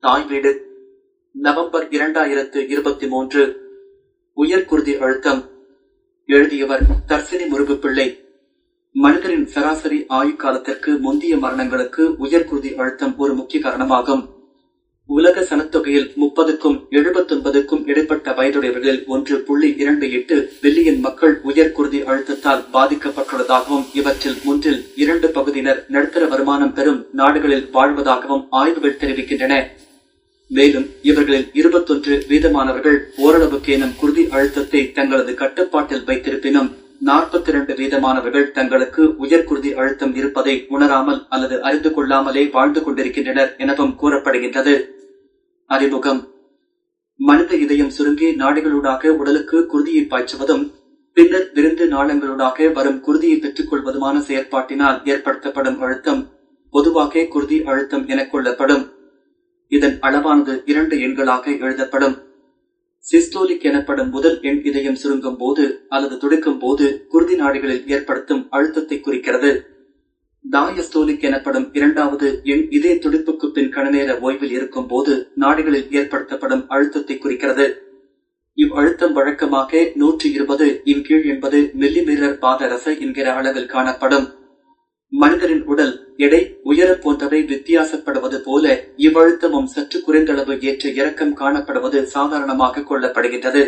தாய் வீடு. நவம்பர் இரண்டாயிரத்து இருபத்தி மூன்று. உயர்குருதி அழுத்தம். எழுதியவர் தர்சினி முருகு பிள்ளை மனிதரின் சராசரி ஆயுட்காலத்திற்கு முந்தைய மரணங்களுக்கு உயர்குருதி அழுத்தம் ஒரு முக்கிய காரணமாகும். உலக சனத்தொகையில் முப்பதுக்கும் எழுபத்தொன்பதுக்கும் இடைப்பட்ட வயதுடையவர்களில் ஒன்று புள்ளி இரண்டு எட்டு பில்லியன் மக்கள் உயர்குருதி அழுத்தத்தால் பாதிக்கப்பட்டுள்ளதாகவும் இவற்றில் ஒன்றில் இரண்டு பகுதியினர் நடுத்தர வருமானம் பெறும் நாடுகளில் வாழ்வதாகவும் ஆய்வுகள் தெரிவிக்கின்றன. மேலும் இவர்களில் இருபத்தொன்று வீதமானவர்கள் ஓரளவுக்கேனும் குருதி அழுத்தத்தை தங்களது கட்டுப்பாட்டில் வைத்திருப்பினும் நாற்பத்தி இரண்டு வீதமானவர்கள் தங்களுக்கு உயர்குருதி அழுத்தம் இருப்பதை உணராமல் அல்லது அறிந்து கொள்ளாமலே வாழ்ந்து கொண்டிருக்கின்றனர் எனவும் கூறப்படுகின்றது. அறிமுகம். மனித இதயம் சுருங்கி நாடுகளூடாக உடலுக்கு குருதியை பாய்ச்சுவதும் பின்னர் விருந்து நாளங்களூடாக வரும் குருதியை பெற்றுக் கொள்வதுமான செயற்பாட்டினால் ஏற்படுத்தப்படும் அழுத்தம் பொதுவாக குருதி அழுத்தம் எனக் கொள்ளப்படும். இதன் அளவானது இரண்டு எண்களாக எழுதப்படும். சிஸ்டோலிக் எனப்படும் முதல் எண் இதயம் சுருங்கும் போது அல்லது துடிக்கும் போது குருதி நாடிகளில் ஏற்படுத்தும் அழுத்தத்தை குறிக்கிறது. டாயஸ்டோலிக் எனப்படும் இரண்டாவது எண் இதய துடிப்புக்கு பின் கணநேர ஓய்வில் இருக்கும் போது நாடிகளில் ஏற்படுத்தப்படும் அழுத்தத்தை குறிக்கிறது. இவ் அழுத்தம் வழக்கமாக நூற்றி இருபது இன் கீழ் என்பது மில்லிமீட்டர் பாதரச என்கிற அளவில் காணப்படும். மனிதரின் உடல் எடை உயர போன்றவை வித்தியாசப்படுவது போல இவ்வழுத்தமும் சற்று குறைந்தளவு ஏற்ற இறக்கம் காணப்படுவது சாதாரணமாக கொள்ளப்படுகின்றது.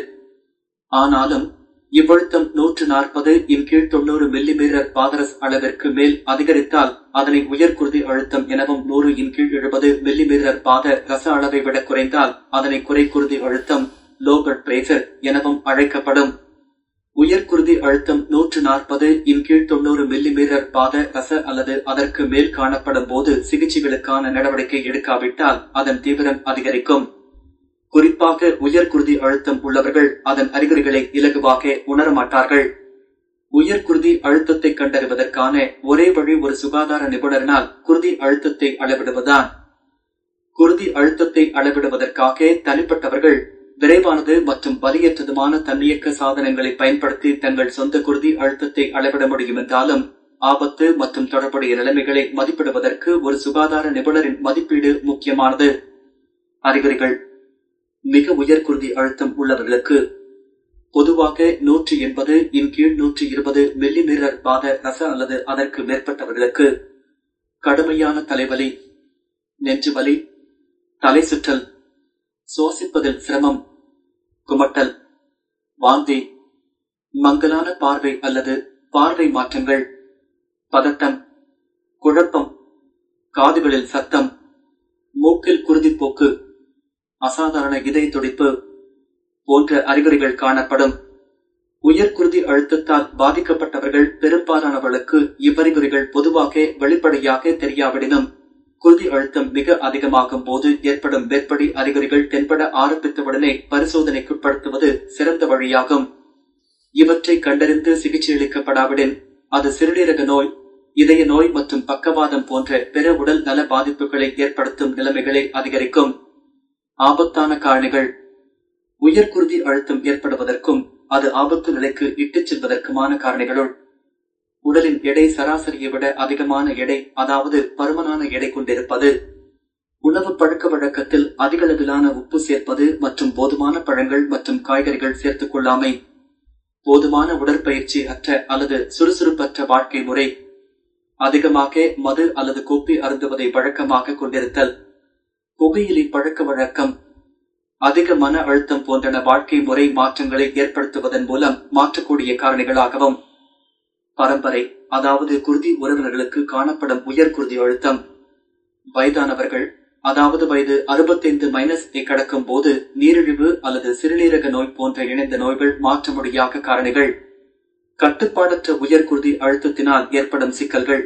ஆனாலும் இவ்வழுத்தம் நூற்று நாற்பது இன் கீழ் தொண்ணூறு மில்லிமீட்டர் பாதரஸ் அளவிற்கு மேல் அதிகரித்தால் அதனை உயர்குருதி அழுத்தம் எனவும் நூறு இன் கீழ் எழுபது மில்லிமீட்டர் பாத ரச அளவை விட குறைந்தால் அதனை குறைக்குருதி அழுத்தம் லோகட் பிரேசர் எனவும் அழைக்கப்படும். உயர்குருதி அழுத்தம் நூற்று நாற்பது இன் கீழ் தொண்ணூறு மில்லிமீட்டர் பாத ரச அல்லது அதற்கு மேல் காணப்படும் போது சிகிச்சைகளுக்கான நடவடிக்கை எடுக்காவிட்டால் அதன் தீவிரம் அதிகரிக்கும். குறிப்பாக உயர்குருதி அழுத்தம் உள்ளவர்கள் அதன் அறிகுறிகளை இலகுவாக உணரமாட்டார்கள். உயர்குருதி அழுத்தத்தை கண்டறிவதற்கான ஒரே வழி ஒரு சுகாதார நிபுணரினால் குருதி அழுத்தத்தை அளவிடுவதுதான். குருதி அழுத்தத்தை அளவிடுவதற்காக தனிப்பட்டவர்கள் விரைவானது மற்றும் வலியற்றதுமான தன்னியக்க சாதனங்களை பயன்படுத்தி தங்கள் சொந்த குருதி அழுத்தத்தை அளவிட முடியும் என்றாலும் ஆபத்து மற்றும் தொடர்புடைய நிலைமைகளை மதிப்பிடுவதற்கு ஒரு சுகாதார நிபுணரின் மதிப்பீடு முக்கியமானது. அறிகுறிகள். மிக உயர் குருதி அழுத்தம் உள்ளவர்களுக்கு பொதுவாக நூற்றி எண்பது இன் கீழ் நூற்றி இருபது மில்லிமீட்டர் பாத ரச அல்லது அதற்கு மேற்பட்டவர்களுக்கு கடுமையான தலைவலி நெஞ்சுவலி தலை சுற்றல் சுவாசிப்பதில் சிரமம் குமட்டல். வாந்தி. மங்கலான பார்வை அல்லது பார்வை மாற்றங்கள். பதட்டம். குழப்பம். காதுகளில் சத்தம். மூக்கில் குருதிப்போக்கு அசாதாரண இதய துடிப்பு போன்ற அறிகுறிகள் காணப்படும். உயர் குருதி அழுத்தத்தால் பாதிக்கப்பட்டவர்கள் பெரும்பாலானவர்களுக்கு இவ்வறிகுறிகள் பொதுவாக வெளிப்படையாக தெரியாவிடனும். குருதி அழுத்தம் மிக அதிகமாகும் போது ஏற்படும் மேற்படி அறிகுறிகள் தென்பட ஆரம்பித்தவுடனே பரிசோதனைக்குட்படுத்துவது சிறந்த வழியாகும். இவற்றை கண்டறிந்து சிகிச்சையளிக்கப்படாவிடின் அது சிறுநீரக நோய் இதய நோய் மற்றும் பக்கவாதம் போன்ற பிற உடல் நல பாதிப்புகளை ஏற்படுத்தும் நிலைமைகளை அதிகரிக்கும். ஆபத்தான காரணிகள். உயர்குருதி அழுத்தம் ஏற்படுவதற்கும் அது ஆபத்து நிலைக்கு இட்டுச் செல்வதற்குமான காரணிகளுள் உடலின் எடை சராசரியை விட அதிகமான எடை அதாவது பருமனான எடை கொண்டிருப்பது. உணவு பழக்க வழக்கத்தில் அதிகளவிலான உப்பு சேர்ப்பது மற்றும் போதுமான பழங்கள் மற்றும் காய்கறிகள் சேர்த்துக் கொள்ளாமை. போதுமான உடற்பயிற்சி அற்ற அல்லது சுறுசுறுப்பற்ற வாழ்க்கை முறை. அதிகமாக மது அல்லது கோப்பி அருந்துவதை வழக்கமாக கொண்டிருத்தல். புகையிலை பழக்க வழக்கம். அதிக மன அழுத்தம் போன்றன வாழ்க்கை முறை மாற்றங்களை ஏற்படுத்துவதன் மூலம் மாற்றக்கூடிய காரணிகளாகவும் பரம்பரை அதாவது குருதி உறவினர்களுக்கு காணப்படும் உயர் குருதி அழுத்தம். வயதானவர்கள் அதாவது வயது அறுபத்தைந்து மைனஸ் கடக்கும் போது நீரிழிவு அல்லது சிறுநீரக நோய் போன்ற இணைந்த நோய்கள் மாற்ற முடியாத காரணிகள். கட்டுப்பாடற்ற உயர் குருதி அழுத்தத்தினால் ஏற்படும் சிக்கல்கள்.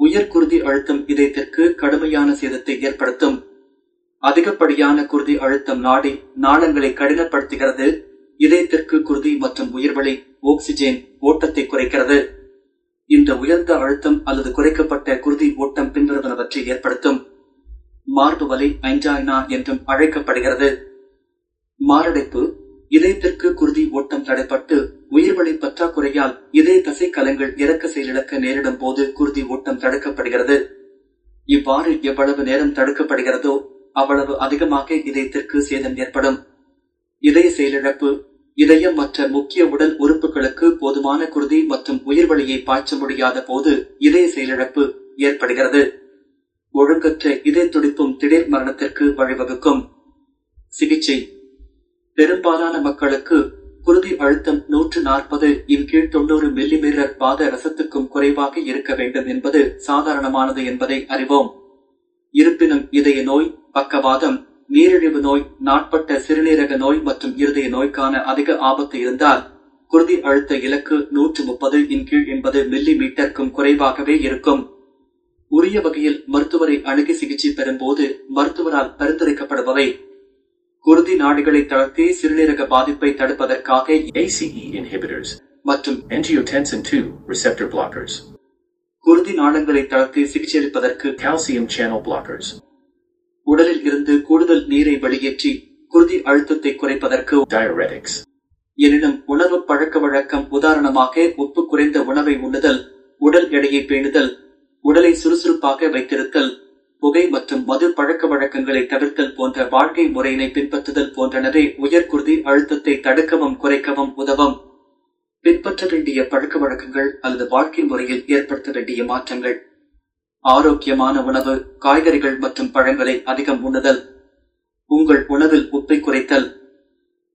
உயர் குருதி அழுத்தம் இதயத்திற்கு கடுமையான சேதத்தை ஏற்படுத்தும். அதிகப்படியான குருதி அழுத்தம் நாடி நாளங்களை கடினப்படுத்துகிறது. இதயத்திற்கு குருதி மற்றும் உயிர்வழி ஆக்சிஜன் ஓட்டத்தை குறைக்கிறது. இந்த உயர்ந்த அழுத்தம் அல்லது குறைக்கப்பட்ட குருதி ஓட்டம் பின்வருவனவற்றை ஏற்படுத்தும். மார்பு வலி ஐஞ்சாய்னா என்றும் அழைக்கப்படுகிறது. மாரடைப்பு இதயத்திற்கு குருதி ஓட்டம் தடைப்பட்டு உயிர்வழி பற்றாக்குறையால் இதய தசை கலங்கள் இறக்க செயலிழக்க நேரிடும் போது குருதி ஓட்டம் தடுக்கப்படுகிறது. இவ்வாறு எவ்வளவு நேரம் தடுக்கப்படுகிறதோ அவ்வளவு அதிகமாக இதயத்திற்கு சேதம் ஏற்படும். இதய செயலிழப்பு இதயம் மற்ற முக்கிய உடல் உறுப்புகளுக்கு போதுமான குருதி மற்றும் உயிர்வழியை பாய்ச்ச முடியாத போது இதய செயலிழப்பு ஏற்படுகிறது. ஒழுங்கற்ற இதய துடிப்பும் திடீர் மரணத்திற்கு வழிவகுக்கும். சிகிச்சை. பெரும்பாலான மக்களுக்கு குருதி அழுத்தம் நூற்று நாற்பது இன் கீழ் தொண்ணூறு மில்லிமீட்டர் பாத ரசத்துக்கும் குறைவாக இருக்க வேண்டும் என்பது சாதாரணமானது என்பதை அறிவோம். இருப்பினும் இதய நோய் பக்கவாதம் நீரிழிவு நோய் நாட்பட்ட சிறுநீரக நோய் மற்றும் இருதய நோய்க்கான அதிக ஆபத்து இருந்தால் குருதி அழுத்த இலக்கு நூற்று முப்பது இன் கீழ் என்பது மில்லி மீட்டருக்கும் குறைவாகவே இருக்கும். உரிய வகையில் மருத்துவரை அணுகி சிகிச்சை பெறும்போது மருத்துவரால் பரிந்துரைக்கப்படுபவை. குருதி நாடுகளை தளர்த்தி சிறுநீரக பாதிப்பை தடுப்பதற்காக ACE inhibitors, மற்றும் angiotensin 2 receptor blockers, குருதி நாளங்களை தளர்த்தி சிகிச்சையளிப்பதற்கு calcium channel blockers, உடலில் இருந்து கூடுதல் நீரை வெளியேற்றி குருதி அழுத்தத்தை குறைப்பதற்கு diuretics, எனினும் உணவு பழக்க வழக்கம் உதாரணமாக உப்பு குறைந்த உணவை உண்ணுதல் உடல் எடையை பேணுதல் உடலை சுறுசுறுப்பாக வைத்திருத்தல் புகை மற்றும் மது பழக்க வழக்கங்களை தவிர்த்தல் போன்ற வாழ்க்கை முறையினை பின்பற்றுதல் போன்றனவே உயர் குருதி அழுத்தத்தை தடுக்கவும் குறைக்கவும் உதவும். பின்பற்ற வேண்டிய பழக்க வழக்கங்கள் அல்லது வாழ்க்கை முறையில் ஏற்படுத்த வேண்டிய மாற்றங்கள். ஆரோக்கியமான உணவு காய்கறிகள் மற்றும் பழங்களை அதிகம் உண்ணுதல் உங்கள் உணவில் உப்பை குறைத்தல்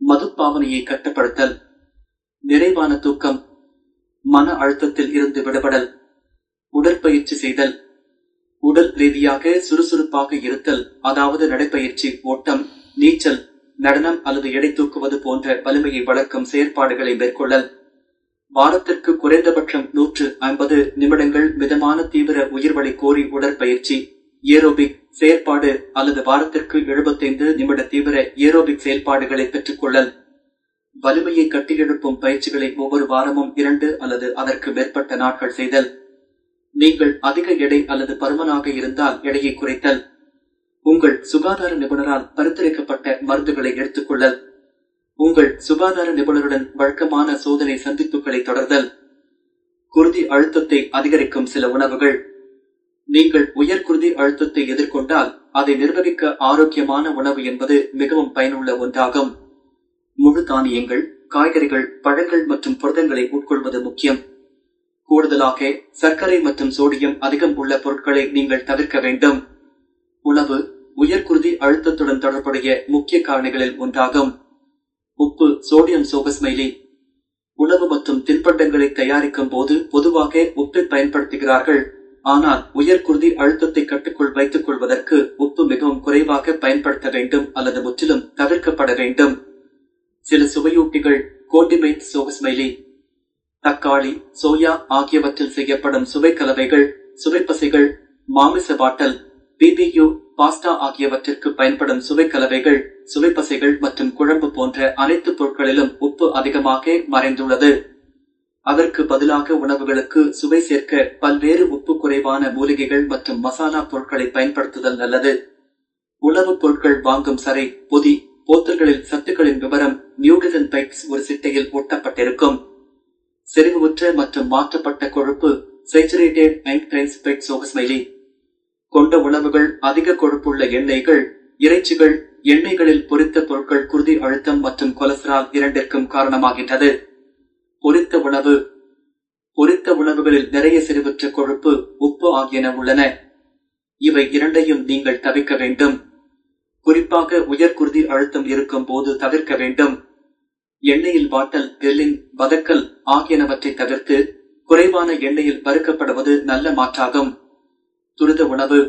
மதுப்பாவனையை கட்டுப்படுத்தல் நிறைவான தூக்கம் மன அழுத்தத்தில் இருந்து விடுபடல் உடற்பயிற்சி செய்தல் உடல் ரீதியாக சுறுசுறுப்பாக இருத்தல் அதாவது நடைப்பயிற்சி ஓட்டம் நீச்சல் நடனம் அல்லது எடை தூக்குவது போன்ற வலிமையை வளர்க்கும் செயற்பாடுகளை மேற்கொள்ளல். வாரத்திற்கு குறைந்தபட்சம் நூற்று ஐம்பது நிமிடங்கள் மிதமான தீவிர உயிர்வழி கோரி உடற்பயிற்சி. ஏரோபிக் செயற்பாடு அல்லது வாரத்திற்கு எழுபத்தைந்து நிமிட தீவிர ஏரோபிக் செயல்பாடுகளை பெற்றுக்கொள்ளல். வலிமையை கட்டியெழுப்பும் பயிற்சிகளை ஒவ்வொரு வாரமும் இரண்டு அல்லது அதற்கு மேற்பட்ட நாட்கள் செய்தல். நீங்கள் அதிக எடை அல்லது பருமனாக இருந்தால் எடையை குறைத்தல். உங்கள் சுகாதார நிபுணரால் பரிந்துரைக்கப்பட்ட மருந்துகளை எடுத்துக்கொள்ளல். உங்கள் சுகாதார நிபுணருடன் வழக்கமான சோதனை சந்திப்புகளை தொடர்தல். குருதி அழுத்தத்தை அதிகரிக்கும் சில உணவுகள். நீங்கள் உயர் குருதி அழுத்தத்தை எதிர்கொண்டால் அதை நிர்வகிக்க ஆரோக்கியமான உணவு என்பது மிகவும் பயனுள்ள ஒன்றாகும். முழு தானியங்கள் காய்கறிகள் பழங்கள் மற்றும் புரதங்களை உட்கொள்வது முக்கியம். கூடுதலாக சர்க்கரை மற்றும் சோடியம் அதிகம் உள்ள பொருட்களை நீங்கள் தவிர்க்க வேண்டும். உணவு உயர்குருதி அழுத்தத்துடன் தொடர்புடைய முக்கிய காரணிகளில் ஒன்றாகும். உப்பு சோடியம் சோபஸ்மைலி உணவு மற்றும் தின்பண்டங்களை தயாரிக்கும் போது பொதுவாக உப்பை பயன்படுத்துகிறார்கள். ஆனால் உயர் குருதி அழுத்தத்தை கட்டுக்குள் வைத்துக் கொள்வதற்கு உப்பு மிகவும் குறைவாக பயன்படுத்த வேண்டும் அல்லது முற்றிலும் தவிர்க்கப்பட வேண்டும். சில சுவையூட்டிகள் கோண்டிமெண்ட் சோகஸ்மைலி தக்காளி சோயா ஆகியவற்றில் செய்யப்படும் சுவை கலவைகள் சுவைப்பசைகள் மாமிச பாட்டல் பிபியூ பாஸ்டா ஆகியவற்றிற்கு பயன்படும் சுவை கலவைகள் சுவைப்பசைகள் மற்றும் குழம்பு போன்ற அனைத்து பொருட்களிலும் உப்பு அதிகமாக மறைந்துள்ளது. அதற்கு பதிலாக உணவுகளுக்கு சுவை சேர்க்க பல்வேறு உப்பு குறைவான மூலிகைகள் மற்றும் மசாலா பொருட்களை பயன்படுத்துதல் நல்லது. உணவுப் பொருட்கள் வாங்கும் சரை பொதி போத்தல்களில் சத்துக்களின் விவரம் நியூட்ரிஷன் பைப்ஸ் ஒரு சிட்டையில் ஒட்டப்பட்டிருக்கும். செறிவுற்ற மற்றும் மாற்றப்பட்ட கொழுப்பு சேச்சுரேட்டட் மைன்டைன்ஸ் பெட் சோகஸ்மைலி கொண்ட உணவுகள் அதிக கொழுப்புள்ள எண்ணெய்கள் இறைச்சிகள் எண்ணெய்களில் பொரித்த பொருட்கள் குருதி அழுத்தம் மற்றும் கொலஸ்ட்ரால் இரண்டிற்கும் காரணமாகின்றது. பொரித்த உணவு பொரித்த உணவுகளில் நிறைய செறிவுற்ற கொழுப்பு உப்பு ஆகியன உள்ளன. இவை இரண்டையும் நீங்கள் தவிர்க்க வேண்டும். குறிப்பாக உயர் குருதி அழுத்தம் இருக்கும் போது தவிர்க்க வேண்டும். எண்ணெயில் வாட்டல் கிரில்லிங் வதக்கல் ஆகியனவற்றை தவிர்த்து குறைவான எண்ணெயில் வறுக்கப்படுவது நல்ல மாற்றாகும். துரித உணவு.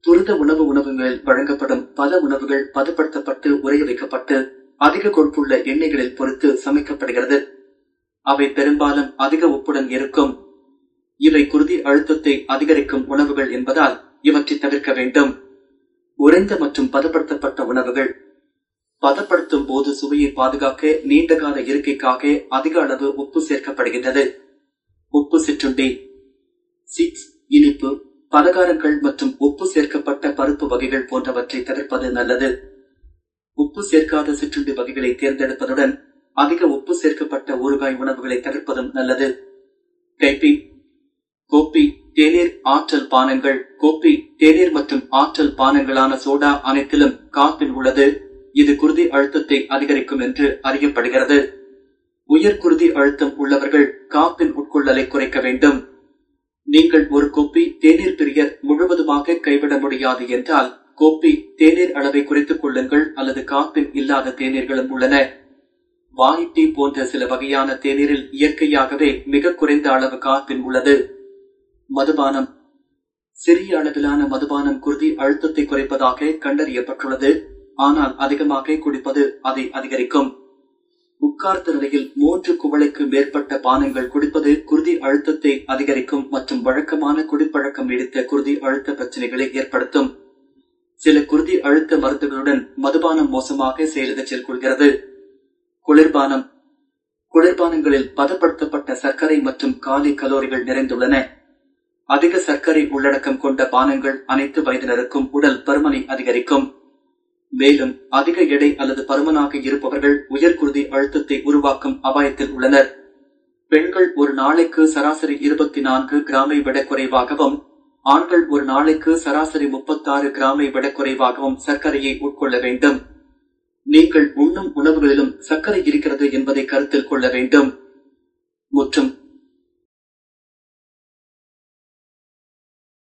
துரித உணவு உணவுகளில் வழங்கப்படும். பல உணவுகள் பதப்படுத்தப்பட்டு உறைய வைக்கப்பட்டு அதிக கொழுப்புள்ள எண்ணெய்களில் பொறுத்து சமைக்கப்படுகிறது. அவை பெரும்பாலும் அதிக உப்புடன் இருக்கும். இவை குருதி அழுத்தத்தை அதிகரிக்கும் உணவுகள் என்பதால் இவற்றை தவிர்க்க வேண்டும். உறைந்த மற்றும் பதப்படுத்தப்பட்ட உணவுகள். பதப்படுத்தும் போது சுவையை பாதுகாக்க நீண்டகால இருக்கைக்காக அதிக அளவு உப்பு சேர்க்கப்படுகின்றது. உப்பு சிற்றுண்டி. சிக்ஸ் இனிப்பு பலகாரங்கள் மற்றும் உப்பு சேர்க்கப்பட்ட பருப்பு வகைகள் போன்றவற்றை தவிர்ப்பது நல்லது. உப்பு சேர்க்காத சிற்றுண்டி வகைகளை தேர்ந்தெடுப்பதுடன் அதிக உப்பு சேர்க்கப்பட்ட ஊறுகாய் உணவுகளை தவிர்ப்பதும் நல்லது. கைப்பி கோப்பி தேநீர் ஆற்றல் பானங்கள். கோப்பி தேநீர் மற்றும் ஆற்றல் பானங்களான சோடா அனைத்திலும் காப்பின் உள்ளது. இது குருதி அழுத்தத்தை அதிகரிக்கும் என்று அறியப்படுகிறது. உயர் குருதி அழுத்தம் உள்ளவர்கள் காப்பின் உட்கொள்ளலை குறைக்க வேண்டும். நீங்கள் ஒரு கோப்பி தேநீர் பிரியர் முழுவதுமாக கைவிட முடியாது என்றால் கோப்பி தேநீர் அளவை குறைத்துக் கொள்ளுங்கள் அல்லது காப்பின் இல்லாத தேநீர்களும் உள்ளன. வாய் டீ போன்ற சில வகையான தேநீரில் இயற்கையாகவே மிக குறைந்த அளவு காப்பின் உள்ளது. மதுபானம். சிறிய அளவிலான மதுபானம் குருதி அழுத்தத்தை குறைப்பதாக கண்டறியப்பட்டுள்ளது. ஆனால் அதிகமாக குடிப்பது அதை அதிகரிக்கும். உட்கார்ந்த நிலையில் மூன்று குவளைக்கு மேற்பட்ட பானங்கள் குடிப்பது குருதி அழுத்தத்தை அதிகரிக்கும் மற்றும் வழக்கமான குடிப்பழக்கம் நீடித்த குருதி அழுத்த பிரச்சனைகளை ஏற்படுத்தும். சில குருதி அழுத்த மருந்துகளுடன் மதுபானம் மோசமாக செயலிழச்சில் கொள்கிறது குளிர்பானம். குளிர்பானங்களில் பதப்படுத்தப்பட்ட சர்க்கரை மற்றும் காலி கலோரிகள் நிறைந்துள்ளன. அதிக சர்க்கரை உள்ளடக்கம் கொண்ட பானங்கள் அனைத்து வயதினருக்கும் உடல் பருமனை அதிகரிக்கும். மேலும் அதிக எடை அல்லது பருமனாக இருப்பவர்கள் உயர்குருதி அழுத்தத்தை உருவாக்கும் அபாயத்தில் உள்ளனர். பெண்கள் ஒரு நாளைக்கு சராசரி இருபத்தி நான்கு கிராமை விட குறைவாகவும் ஆண்கள் ஒரு நாளைக்கு சராசரி முப்பத்தாறு கிராமை விட குறைவாகவும் சர்க்கரையை உட்கொள்ள வேண்டும். நீங்கள் உண்ணும் உணவுகளிலும் சர்க்கரை இருக்கிறது என்பதை கருத்தில் கொள்ள வேண்டும். முற்றும்